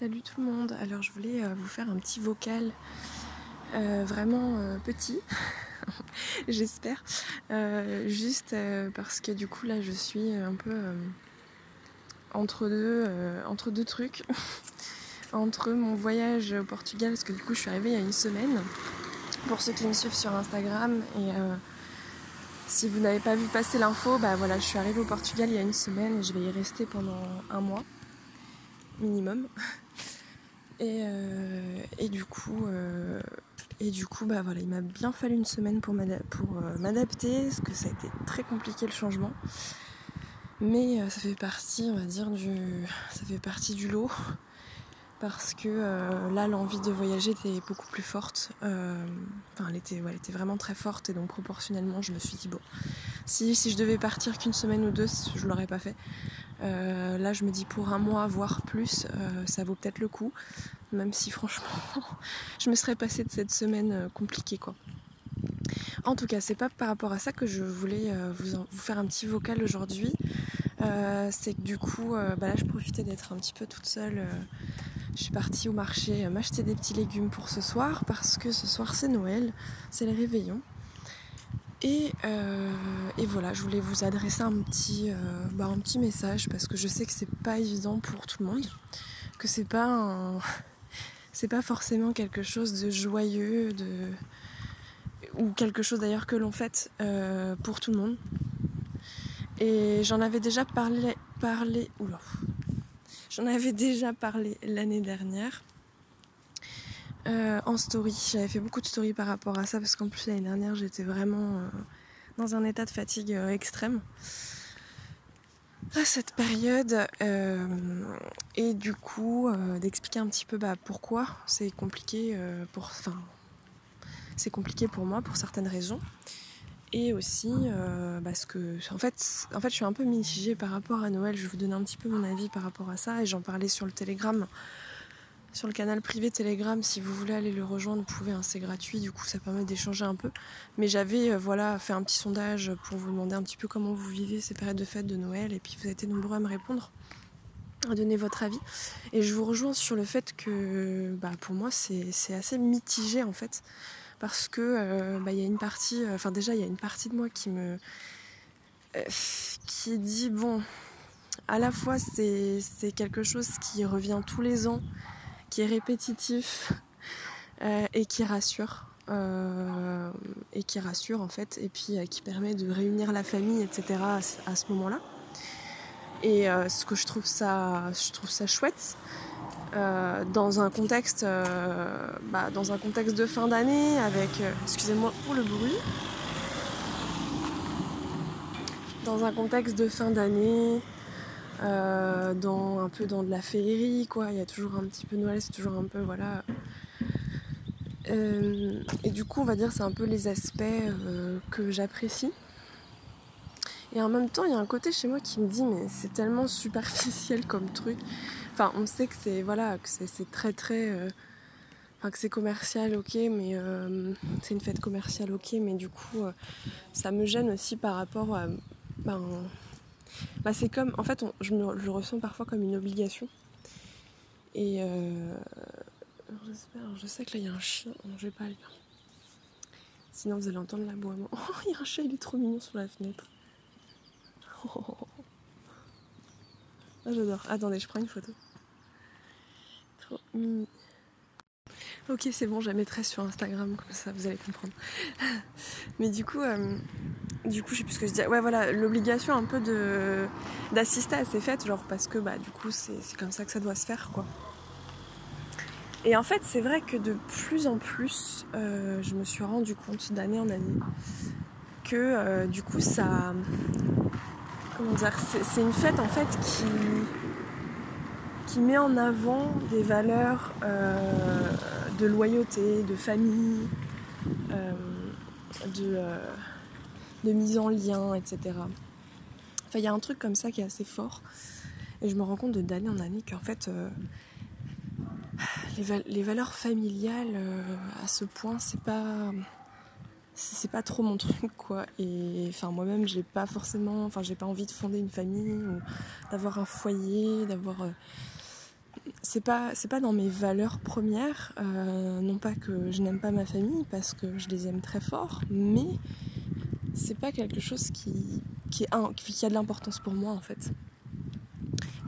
Salut tout le monde. Alors je voulais euh, vous faire un petit vocal euh, vraiment euh, petit, j'espère. juste parce que du coup là je suis un peu entre deux entre deux trucs. entre mon voyage au Portugal, parce que du coup je suis arrivée il y a une semaine. Pour ceux qui me suivent sur Instagram et si vous n'avez pas vu passer l'info, bah voilà, je suis arrivée au Portugal il y a une semaine et je vais y rester pendant un mois minimum. Et, euh, et du coup, euh, et du coup, bah voilà, il m'a bien fallu une semaine pour euh, m'adapter, parce que ça a été très compliqué le changement. Mais ça fait partie, on va dire, du, ça fait partie du lot parce que là l'envie de voyager était beaucoup plus forte. enfin, elle était, elle était vraiment très forte et donc proportionnellement, je me suis dit bon, si, si je devais partir qu'une semaine ou deux, je l'aurais pas fait. Euh, là, je me dis pour un mois, voire plus, euh, ça vaut peut-être le coup. Même si franchement, je me serais passée de cette semaine euh, compliquée quoi. En tout cas, c'est pas par rapport à ça que je voulais vous, faire un petit vocal aujourd'hui. c'est que du coup, bah là, je profitais d'être un petit peu toute seule. je suis partie au marché m'acheter des petits légumes pour ce soir parce que ce soir c'est Noël, c'est le réveillon. Euh, et, voilà, je voulais vous adresser un petit, euh, bah, un petit message parce que je sais que c'est pas évident pour tout le monde, que c'est pas c'est pas forcément quelque chose de joyeux, de ou quelque chose d'ailleurs que l'on fait euh, pour tout le monde. Et j'en avais déjà parlé, parlé, j'en avais déjà parlé l'année dernière. Euh, en story. J'avais fait beaucoup de stories par rapport à ça parce qu'en plus l'année dernière j'étais vraiment euh, dans un état de fatigue euh, extrême. À cette période et du coup d'expliquer un petit peu bah, pourquoi c'est compliqué pour enfin c'est compliqué pour moi pour certaines raisons. Et aussi parce que en fait en fait je suis un peu mitigée par rapport à Noël. Je vais vous donner un petit peu mon avis par rapport à ça et j'en parlais sur le Telegram sur le canal privé Telegram. Si vous voulez aller le rejoindre, vous pouvez, hein, c'est gratuit, du coup ça permet d'échanger un peu. Mais j'avais euh, voilà, fait un petit sondage pour vous demander un petit peu comment vous vivez ces périodes de fête de Noël, et puis vous avez été nombreux à me répondre, à donner votre avis. Et je vous rejoins sur le fait que bah, pour moi c'est assez mitigé en fait, parce que euh, bah, y a une partie, euh, enfin déjà il y a une partie de moi qui me. qui dit bon. À la fois, c'est quelque chose qui revient tous les ans, répétitif euh, et qui rassure. Euh, et qui rassure en fait, et puis euh, qui permet de réunir la famille, etc. à, ce moment-là. Et ce que je trouve ça, je trouve ça chouette. dans un contexte bah, dans un contexte de fin d'année avec excusez-moi pour le bruit dans un contexte de fin d'année euh, dans un peu dans de la féerie quoi. Il y a toujours un petit peu Noël c'est toujours un peu voilà. Euh, et du coup on va dire c'est un peu les aspects euh, que j'apprécie. Et en même temps il y a un côté chez moi qui me dit mais c'est tellement superficiel comme truc. Enfin on sait que c'est voilà que c'est très très Enfin, que c'est commercial, ok, mais c'est une fête commerciale, ok, mais du coup, ça me gêne aussi par rapport à ben, bah, c'est comme, en fait, je, le ressens parfois comme une obligation. Et euh, j'espère, je sais que là il y a un chien, je vais pas aller. Sinon vous allez entendre l'aboiement. Oh, il y a un chat, il est trop mignon sur la fenêtre. Ah, j'adore. Attendez, je prends une photo. Trop mignon. Ok, c'est bon, je la mettrai sur Instagram, comme ça vous allez comprendre. Mais du coup, euh, du coup, je sais plus ce que je disais. Ouais, voilà, l'obligation un peu d'assister à ces fêtes, genre parce que bah du coup c'est comme ça que ça doit se faire, quoi. Et en fait, c'est vrai que de plus en plus, euh, je me suis rendu compte d'année en année que euh, du coup ça, comment dire, c'est une fête en fait qui qui met en avant des valeurs euh, de loyauté, de famille, de de mise en lien, etc. Enfin, il y a un truc comme ça qui est assez fort. Et je me rends compte d'année en année qu'en fait, euh, les, valeurs familiales euh, à ce point, c'est pas. C'est pas trop mon truc quoi et enfin moi-même j'ai pas forcément enfin j'ai pas envie de fonder une famille ou d'avoir un foyer d'avoir euh, c'est pas dans mes valeurs premières non pas que je n'aime pas ma famille parce que je les aime très fort mais c'est pas quelque chose qui qui, a de l'importance pour moi en fait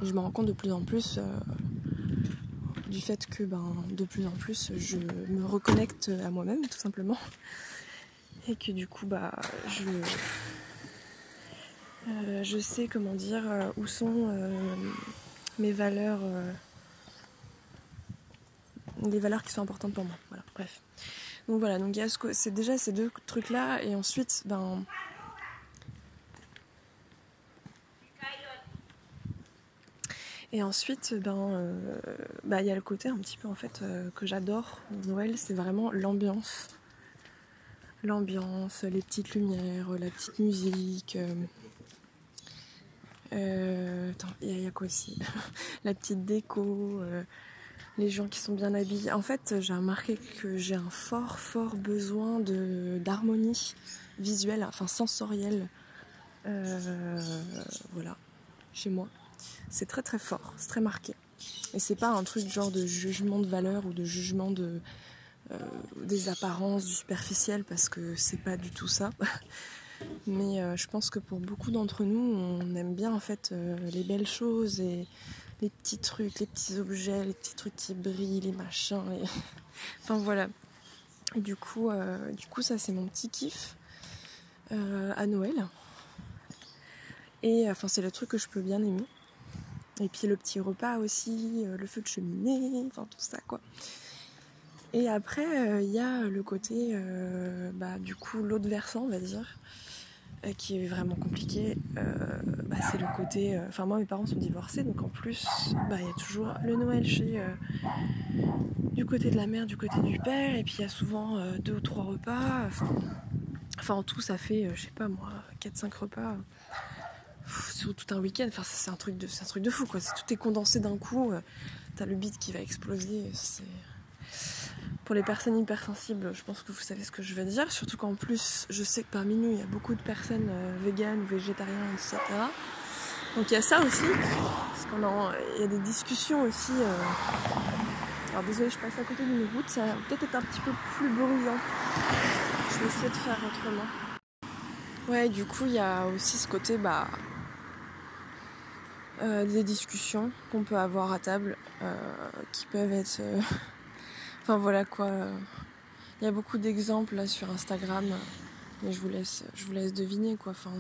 et je me rends compte de plus en plus euh, du fait que ben de plus en plus je me reconnecte à moi-même tout simplement et que du coup bah je euh, je sais comment dire où sont mes valeurs les valeurs qui sont importantes pour moi. Voilà, bref. Donc voilà, donc c'est déjà ces deux trucs là et ensuite ben Et ensuite, ben, euh, bah, il y a le côté un petit peu en fait euh, que j'adore Noël, c'est vraiment l'ambiance, l'ambiance, les petites lumières, la petite musique. Euh, attends, il y, a quoi aussi? La petite déco, les gens qui sont bien habillés. En fait, j'ai remarqué que j'ai un fort, fort besoin de d'harmonie visuelle, enfin sensorielle. Euh, voilà, chez moi. C'est très très fort, c'est très marqué. Et c'est pas un truc genre de jugement de valeur ou de jugement de euh, des apparences, du superficiel, parce que c'est pas du tout ça. Mais euh, je pense que pour beaucoup d'entre nous, on aime bien en fait les belles choses et les petits trucs, les petits objets, les petits trucs qui brillent, les machins. enfin voilà. du coup, euh, du coup ça c'est mon petit kiff euh, à Noël. Et enfin c'est le truc que je peux bien aimer. Et puis le petit repas aussi, euh, le feu de cheminée, enfin tout ça quoi. Et après il y a le côté, bah, du coup l'autre versant on va dire, euh, qui est vraiment compliqué, euh, bah, c'est le côté. Euh, enfin, moi, mes parents sont divorcés, donc en plus, bah, il y a toujours le Noël chez. du côté de la mère, du côté du père, et puis il y a souvent deux ou trois repas. Enfin, en tout, ça fait, je sais pas moi, 4-5 repas sur tout un week-end. Enfin, c'est un, truc de, un truc de fou, quoi. Tout est condensé d'un coup. T'as le beat qui va exploser. C'est pour les personnes hypersensibles, je pense que vous savez ce que je veux dire. Surtout qu'en plus, je sais que parmi nous, il y a beaucoup de personnes euh, véganes ou végétariennes, etc. Donc il y a ça aussi. Parce qu'il y a des discussions aussi. Euh. Alors désolé, je passe à côté d'une route, ça va peut-être être un petit peu plus bruyant. Je vais essayer de faire autrement. Ouais, du coup, il y a aussi ce côté, bah, euh, des discussions qu'on peut avoir à table qui peuvent être Enfin voilà quoi. Il y a beaucoup d'exemples là sur Instagram. Mais je vous laisse, je vous laisse deviner quoi. Enfin,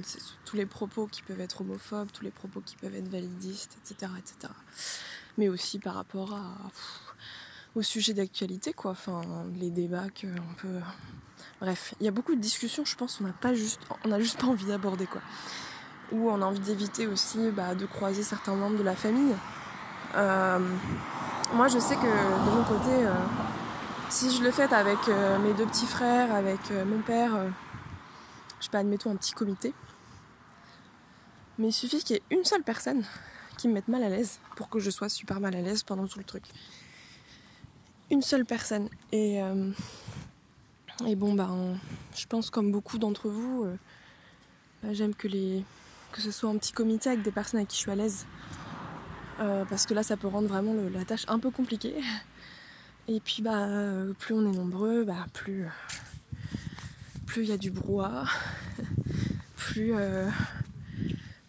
tous les propos qui peuvent être homophobes, tous les propos qui peuvent être validistes, etc., etc. Mais aussi par rapport au sujet d'actualité quoi. Enfin, les débats qu'on peut. Bref, il y a beaucoup de discussions. Je pense on n'a pas juste, on juste pas envie d'aborder quoi. Ou on a envie d'éviter aussi bah, de croiser certains membres de la famille. Euh, moi, je sais que de mon côté, euh, si je le fais avec euh, mes deux petits frères, avec euh, mon père, je sais pas, admettons un petit comité. Mais il suffit qu'il y ait une seule personne qui me mette mal à l'aise pour que je sois super mal à l'aise pendant tout le truc. Une seule personne. Et, et bon, ben, je pense comme beaucoup d'entre vous, bah, j'aime que, les, que ce soit un petit comité avec des personnes avec qui je suis à l'aise. Euh, parce que là ça peut rendre vraiment la tâche un peu compliquée. Et puis bah plus on est nombreux, bah plus plus il y a du brouhaha, plus euh,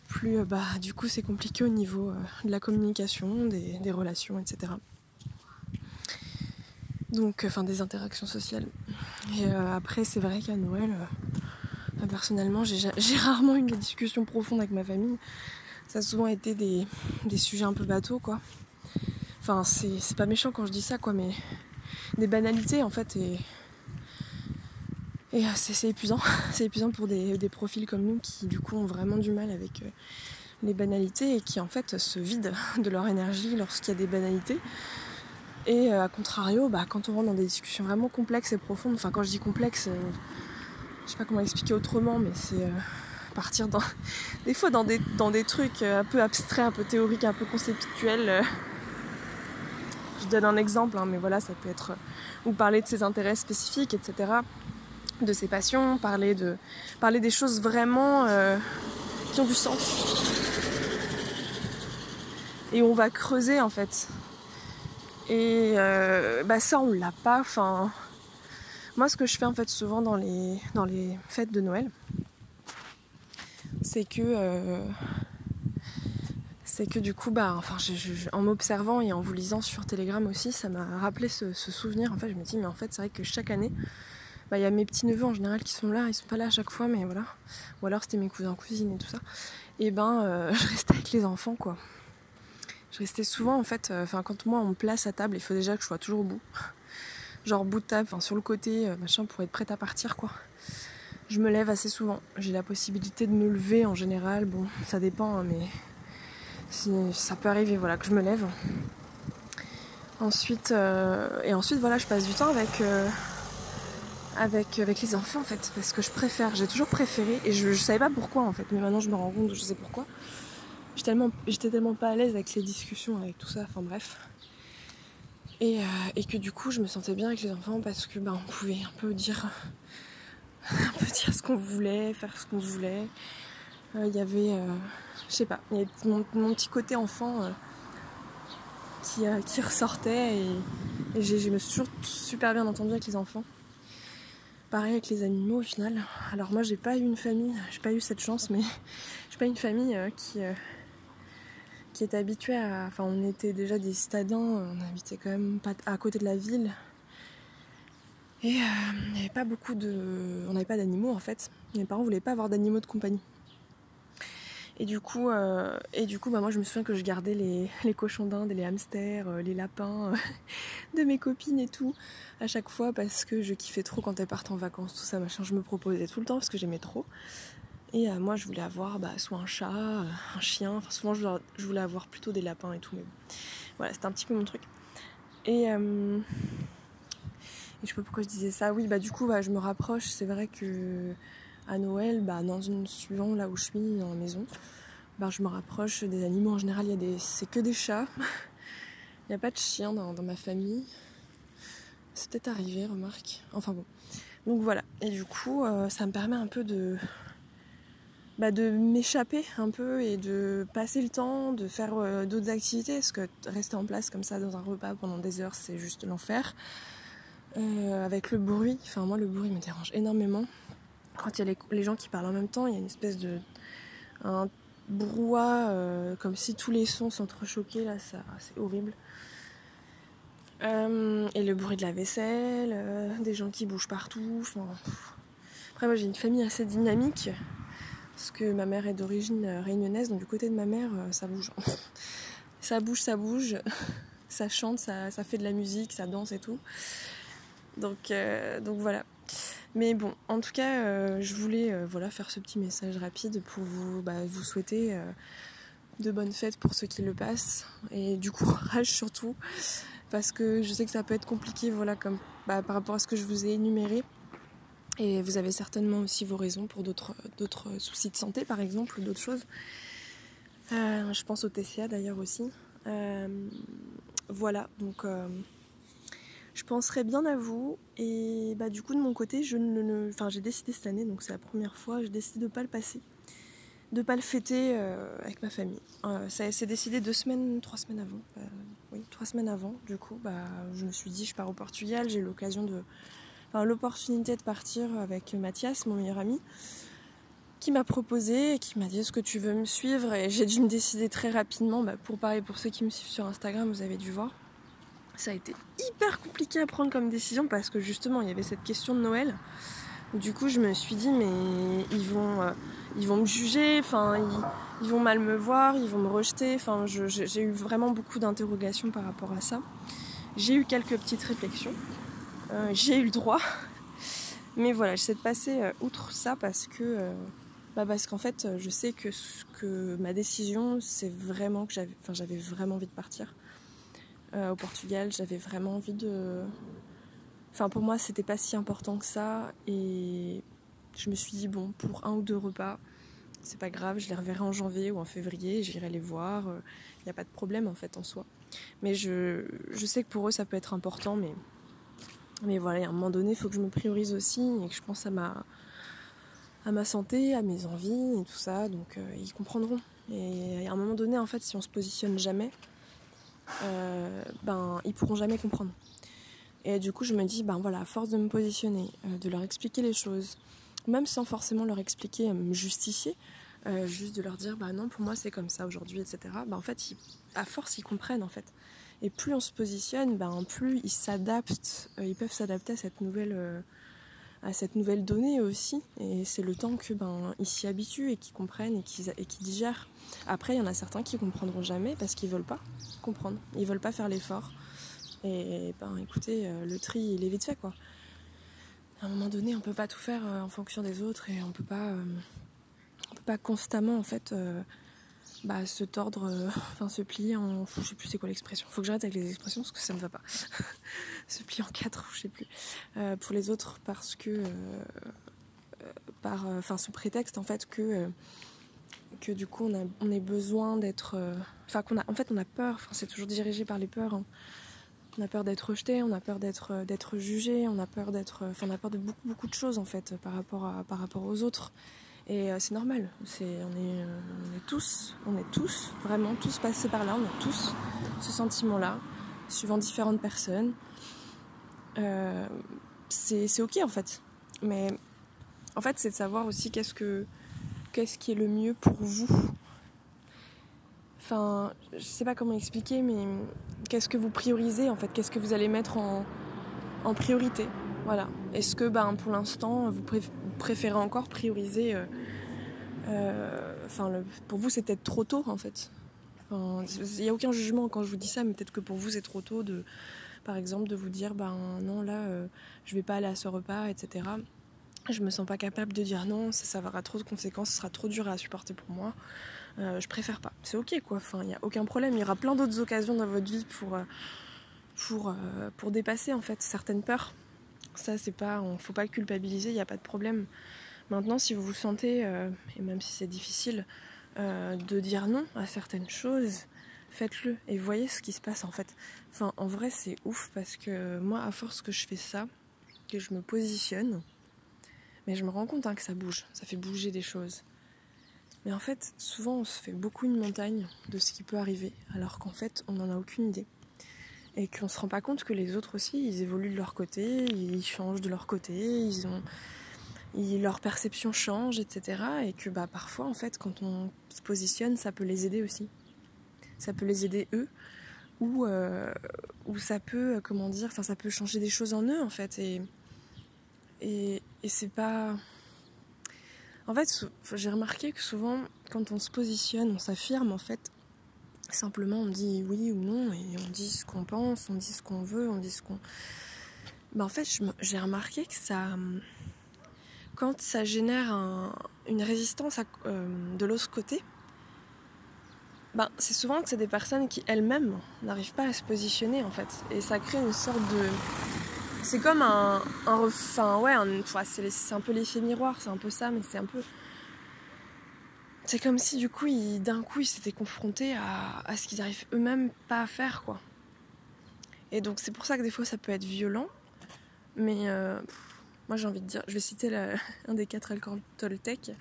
plus euh, bah du coup c'est compliqué au niveau de la communication, des, relations, etc. Donc enfin des interactions sociales. Et après c'est vrai qu'à Noël, personnellement j'ai rarement eu des discussions profondes avec ma famille ça a souvent été des, sujets un peu bateaux, quoi. Enfin, c'est pas méchant quand je dis ça, quoi, mais des banalités, en fait, et, et c'est épuisant. c'est épuisant pour des, profils comme nous qui, du coup, ont vraiment du mal avec euh, les banalités et qui, en fait, se vident de leur énergie lorsqu'il y a des banalités. Et euh, à contrario, bah, quand on rentre dans des discussions vraiment complexes et profondes, enfin, quand je dis complexe, euh, je sais pas comment expliquer autrement, mais c'est partir dans des fois dans des, dans des trucs euh, un peu abstraits, un peu théoriques, un peu conceptuels. Euh. Je donne un exemple, hein, mais voilà, ça peut être euh, ou parler de ses intérêts spécifiques, etc., de ses passions, parler de parler des choses vraiment qui ont du sens. Et on va creuser en fait. Et bah ça, on l'a pas. Enfin, moi, ce que je fais en fait souvent dans les, dans les fêtes de Noël, c'est que c'est que du coup, bah, enfin, en m'observant et en vous lisant sur Telegram aussi, ça m'a rappelé ce, souvenir. En fait, je me dis, mais en fait, c'est vrai que chaque année, bah, il y a mes petits neveux en général qui sont là, ils sont pas là à chaque fois, mais voilà. Ou alors c'était mes cousins, cousines et tout ça. Et ben, euh, je restais avec les enfants, quoi. Je restais souvent, en fait, euh, enfin, quand moi on me place à table, il faut déjà que je sois toujours au bout. Genre bout de table, sur le côté, euh, machin, pour être prête à partir, quoi. Je me lève assez souvent. J'ai la possibilité de me lever en général. Bon, ça dépend, hein, mais ça peut arriver voilà, que je me lève. Ensuite, euh, et ensuite voilà, je passe du temps avec, euh, avec, avec les enfants en fait, parce que je préfère, j'ai toujours préféré, et je, savais pas pourquoi en fait, mais maintenant je me rends compte, je sais pourquoi. J'étais tellement, pas à l'aise avec les discussions, avec tout ça, enfin bref. Et, euh, et, que du coup je me sentais bien avec les enfants parce que bah, on pouvait un peu dire un peu dire ce qu'on voulait, faire ce qu'on voulait. Il y avait je sais pas, y mon, petit côté enfant euh, qui, euh, qui, ressortait et, je me suis toujours super bien entendue avec les enfants. Pareil avec les animaux au final. Alors moi j'ai pas eu une famille, j'ai pas eu cette chance, mais j'ai pas eu une famille euh, qui, qui était habituée à. Enfin on était déjà des citadins, on habitait quand même pas à côté de la ville. Et n'y avait pas beaucoup de. On n'avait pas d'animaux en fait. Mes parents voulaient pas avoir d'animaux de compagnie. Et du coup, euh, et du coup bah, moi je me souviens que je gardais les, cochons d'Inde les hamsters, euh, les lapins euh, de mes copines et tout à chaque fois parce que je kiffais trop quand elles partent en vacances, tout ça machin. Je me proposais tout le temps parce que j'aimais trop. Et moi je voulais avoir bah, soit un chat, un chien, enfin souvent je, voulais avoir plutôt des lapins et tout, mais voilà, c'était un petit peu mon truc. Et, et je sais pas pourquoi je disais ça. Oui, bah du coup, bah, je me rapproche. C'est vrai que à Noël, bah, dans une suivant là où je suis, dans la maison, bah, je me rapproche des animaux. En général, des... c'est que des chats. Il n'y a pas de chiens dans, ma famille. C'est peut-être arrivé, remarque. Enfin bon. Donc voilà. Et du coup, euh, ça me permet un peu de, bah, de m'échapper un peu et de passer le temps, de faire euh, d'autres activités. Parce que rester en place comme ça dans un repas pendant des heures, c'est juste l'enfer. Euh, avec le bruit, enfin moi le bruit me dérange énormément quand il y a les, gens qui parlent en même temps, il y a une espèce de un brouhaha, euh, comme si tous les sons s'entrechoquaient, là, ça, c'est horrible. Euh, et le bruit de la vaisselle, des gens qui bougent partout. Après, moi j'ai une famille assez dynamique, parce que ma mère est d'origine réunionnaise, donc du côté de ma mère, ça bouge. ça bouge, ça bouge, ça chante, ça, fait de la musique, ça danse et tout. Donc, donc voilà. Mais bon, en tout cas, euh, je voulais euh, voilà, faire ce petit message rapide pour vous, bah, souhaiter euh, de bonnes fêtes pour ceux qui le passent et du courage surtout parce que je sais que ça peut être compliqué voilà, comme, bah, par rapport à ce que je vous ai énuméré. Et vous avez certainement aussi vos raisons pour d'autres soucis de santé par exemple ou d'autres choses. je pense au TCA d'ailleurs aussi. voilà, donc je penserai bien à vous. Et bah, du coup, de mon côté, je ne, enfin, j'ai décidé cette année, donc c'est la première fois, j'ai décidé de ne pas le passer, de ne pas le fêter euh, avec ma famille. Euh, ça décidé deux semaines, trois semaines avant. Bah, oui, trois semaines avant. Du coup, bah, je me suis dit, je pars au Portugal, j'ai l'occasion de, enfin, l'opportunité de partir avec Mathias, mon meilleur ami qui m'a proposé et qui m'a dit est-ce que tu veux me suivre? Et j'ai dû me décider très rapidement bah, pour pareil pour ceux qui me suivent sur Instagram vous avez dû voir ça a été hyper compliqué à prendre comme décision parce que justement il y avait cette question de Noël. Du coup je me suis dit mais ils vont, euh, ils vont me juger, ils, vont mal me voir, ils vont me rejeter. Enfin j'ai eu vraiment beaucoup d'interrogations par rapport à ça. J'ai eu quelques petites réflexions. Euh, j'ai eu le droit. Mais voilà, j'essaie de passer euh, outre ça parce que bah parce qu'en fait je sais que, que ma décision c'est vraiment que j'avais j'avais vraiment envie de partir au Portugal. J'avais vraiment envie de. Enfin, pour moi, c'était pas si important que ça. Et je me suis dit, bon, pour un ou deux repas, c'est pas grave, je les reverrai en janvier ou en février, j'irai les voir. Il n'y a pas de problème en fait en soi. Mais je, je, sais que pour eux, ça peut être important, mais. Mais voilà, à un moment donné, il faut que je me priorise aussi et que je pense à ma, à ma santé, à mes envies et tout ça. Donc, euh, ils comprendront. Et à un moment donné, en fait, si on se positionne jamais, ben ils pourront jamais comprendre. Et du coup, je me dis, ben voilà, à force de me positionner, de leur expliquer les choses, même sans forcément leur expliquer, me justifier, juste de leur dire, bah non, pour moi c'est comme ça aujourd'hui, etc. Ben en fait, à force, ils comprennent en fait. Et plus on se positionne, ben, plus ils s'adaptent, euh, ils peuvent s'adapter à cette nouvelle, euh, à cette nouvelle donnée aussi. Et c'est le temps que ben, ils s'y habituent et qu'ils comprennent et qu'ils, digèrent. Après, il y en a certains qui comprendront jamais parce qu'ils veulent pas comprendre, ils veulent pas faire l'effort. Et ben, écoutez, euh, le tri, il est vite fait quoi. À un moment donné, on peut pas tout faire en fonction des autres et on peut pas, on peut pas constamment en fait bah, se tordre, euh, se plier en. Je sais plus c'est quoi l'expression. Faut que j'arrête avec les expressions parce que ça me va pas. se plier en quatre, je sais plus. Euh, pour les autres parce que. Euh, par, enfin, sous prétexte en fait que. que du coup on a, on a besoin d'être. Enfin, qu'on a. En fait, on a peur. Enfin, c'est toujours dirigé par les peurs. Hein. On a peur d'être rejeté, on a peur d'être d'être jugé, on a peur d'être, enfin on a peur de beaucoup beaucoup de choses en fait par rapport par rapport aux autres. Et euh, c'est normal, c'est, on, est, euh, on est tous, on est tous, vraiment tous passés par là, on a tous ce sentiment-là, suivant différentes personnes. Euh, c'est, ok en fait. Mais en fait, c'est de savoir aussi qu'est-ce, que, qu'est-ce qui est le mieux pour vous. Enfin, je sais pas comment expliquer, mais qu'est-ce que vous priorisez en fait? Qu'est-ce que vous allez mettre en, en priorité? Voilà. Est-ce que ben, pour l'instant, vous préférez encore prioriser. Euh, euh, enfin, pour vous, c'est peut-être trop tôt en fait. Il n'y a aucun jugement quand je vous dis ça, mais peut-être que pour vous, c'est trop tôt de, par exemple, de vous dire, ben non, là, euh, je vais pas aller à ce repas, etc. Je me sens pas capable de dire non, ça, ça aura trop de conséquences, ce sera trop dur à supporter pour moi. je préfère pas. C'est ok quoi. Enfin, il n'y a aucun problème. Il y aura plein d'autres occasions dans votre vie pour pour pour dépasser en fait certaines peurs. Ça, c'est pas, faut pas culpabiliser, il n'y a pas de problème. Maintenant, si vous vous sentez, euh, et même si c'est difficile, euh, de dire non à certaines choses, faites-le et voyez ce qui se passe en fait. Enfin, en vrai, c'est ouf parce que moi, à force que je fais ça, que je me positionne, mais je me rends compte hein, que ça bouge, ça fait bouger des choses. Mais en fait, souvent, on se fait beaucoup une montagne de ce qui peut arriver, alors qu'en fait, on n'en a aucune idée et qu'on se rend pas compte que les autres aussi, ils évoluent de leur côté, ils changent de leur côté, ils ont, leur perception change, etc. Et que bah, parfois, en fait, quand on se positionne, ça peut les aider aussi. Ça peut les aider eux, ou, euh, ou ça peut, comment dire, enfin, ça peut changer des choses en eux, en fait. Et, et, et c'est pas. En fait, j'ai remarqué que souvent, quand on se positionne, on s'affirme, en fait, Simplement, on dit oui ou non et on dit ce qu'on pense, on dit ce qu'on veut, on dit ce qu'on. Ben, en fait, j'ai remarqué que ça. Quand ça génère une résistance euh, de l'autre côté, ben, c'est souvent que c'est des personnes qui elles-mêmes n'arrivent pas à se positionner en fait. Et ça crée une sorte de. C'est comme un. un enfin, ouais, c'est un peu l'effet miroir, c'est un peu ça, mais c'est un peu c'est comme si du coup, d'un coup, ils s'étaient confrontés à, ce qu'ils n'arrivent eux-mêmes pas à faire, quoi. Et donc c'est pour ça que des fois ça peut être violent. Mais euh, moi j'ai envie de dire, je vais citer un des quatre alcool Toltec,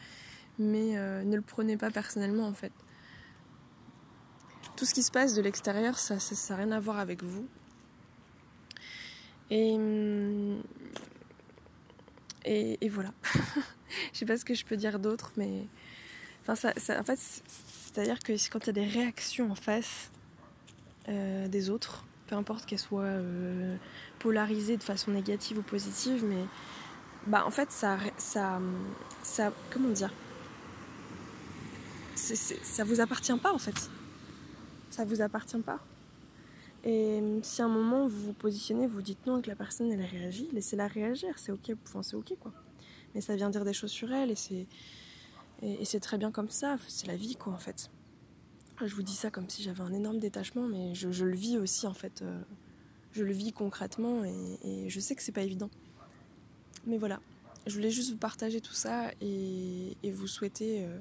mais euh, ne le prenez pas personnellement en fait. Tout ce qui se passe de l'extérieur, ça n'a rien à voir avec vous. Et, et, et voilà. je sais pas ce que je peux dire d'autre, mais Enfin, ça, en fait, c'est-à-dire que quand il y a des réactions en face euh, des autres, peu importe qu'elles soient euh, polarisées de façon négative ou positive, mais bah en fait ça, ça, ça comment dire, ça vous appartient pas en fait, ça vous appartient pas. Et si à un moment vous vous positionnez, vous dites non que la personne elle réagit, laissez-la réagir, c'est ok, enfin c'est ok quoi. Mais ça vient dire des choses sur elle et c'est et, c'est très bien comme ça, c'est la vie quoi en fait. Je vous dis ça comme si j'avais un énorme détachement, mais je, le vis aussi en fait. Euh, je le vis concrètement et, je sais que c'est pas évident. Mais voilà, je voulais juste vous partager tout ça et, vous souhaiter, euh,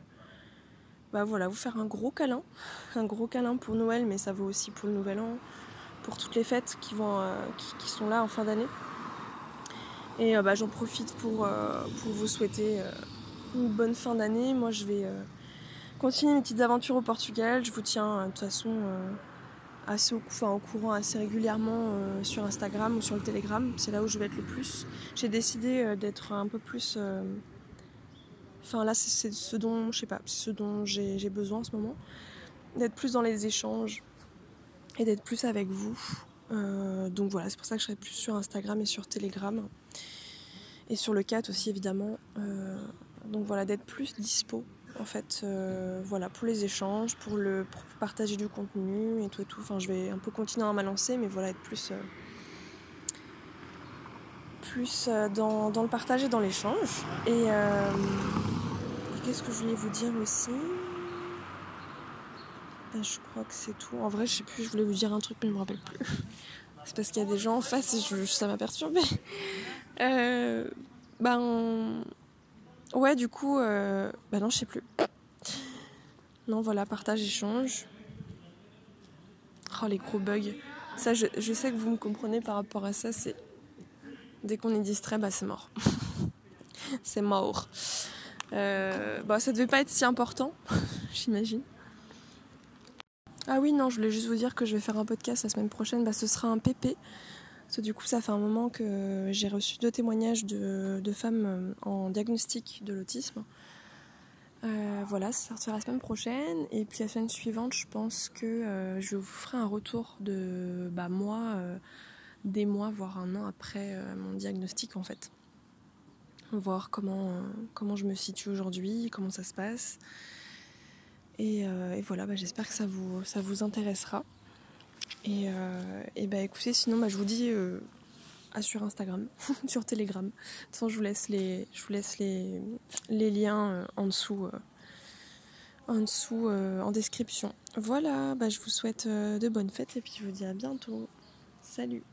bah voilà, vous faire un gros câlin, un gros câlin pour Noël, mais ça vaut aussi pour le Nouvel An, pour toutes les fêtes qui vont, euh, qui, sont là en fin d'année. Et bah, j'en profite pour, pour vous souhaiter bonne fin d'année. Moi, je vais euh, continuer mes petites aventures au Portugal. Je vous tiens, euh, de toute façon, euh, assez au courant assez régulièrement sur Instagram ou sur le Telegram. C'est là où je vais être le plus. J'ai décidé d'être un peu plus. Enfin là, c'est ce dont, je sais pas, ce dont j'ai besoin en ce moment. D'être plus dans les échanges et d'être plus avec vous. donc voilà, c'est pour ça que je serai plus sur Instagram et sur Telegram. Et sur le 4 aussi évidemment. Donc voilà, d'être plus dispo en fait, euh, voilà, pour les échanges, pour le partager du contenu et tout et tout. Enfin, je vais un peu continuer à m'alancer, mais voilà, être plus, euh, plus euh, dans, le partage et dans l'échange. Et, qu'est-ce que je voulais vous dire aussi? Ben, Je crois que c'est tout. En vrai, je sais plus, je voulais vous dire un truc, mais je me rappelle plus. c'est parce qu'il y a des gens en face et je, ça m'a perturbé. ben Ouais, du coup, euh... bah non, je sais plus. Non, voilà, partage, échange. Oh, les gros bugs. Ça, je, sais que vous me comprenez par rapport à ça, c'est. Dès qu'on est distrait, bah c'est mort. c'est mort. Euh, bah, ça devait pas être si important, j'imagine. Ah oui, non, je voulais juste vous dire que je vais faire un podcast la semaine prochaine. Bah, ce sera un PP du coup, ça fait un moment que j'ai reçu deux témoignages de, femmes euh, en diagnostic de l'autisme. Euh, voilà, ça sortira la semaine prochaine. Et puis la semaine suivante, je pense que euh, je vous ferai un retour de bah, moi, des mois, voire un an après mon diagnostic en fait. Voir comment, comment je me situe aujourd'hui, comment ça se passe. Et, voilà, bah, j'espère que ça vous, ça vous intéressera. Et, euh, et bah écoutez, sinon bah, je vous dis euh, à sur Instagram, sur Telegram. De toute façon, je vous laisse les, je vous laisse les, les liens euh, en dessous, en, dessous en description. Voilà, bah, je vous souhaite de bonnes fêtes et puis je vous dis à bientôt. Salut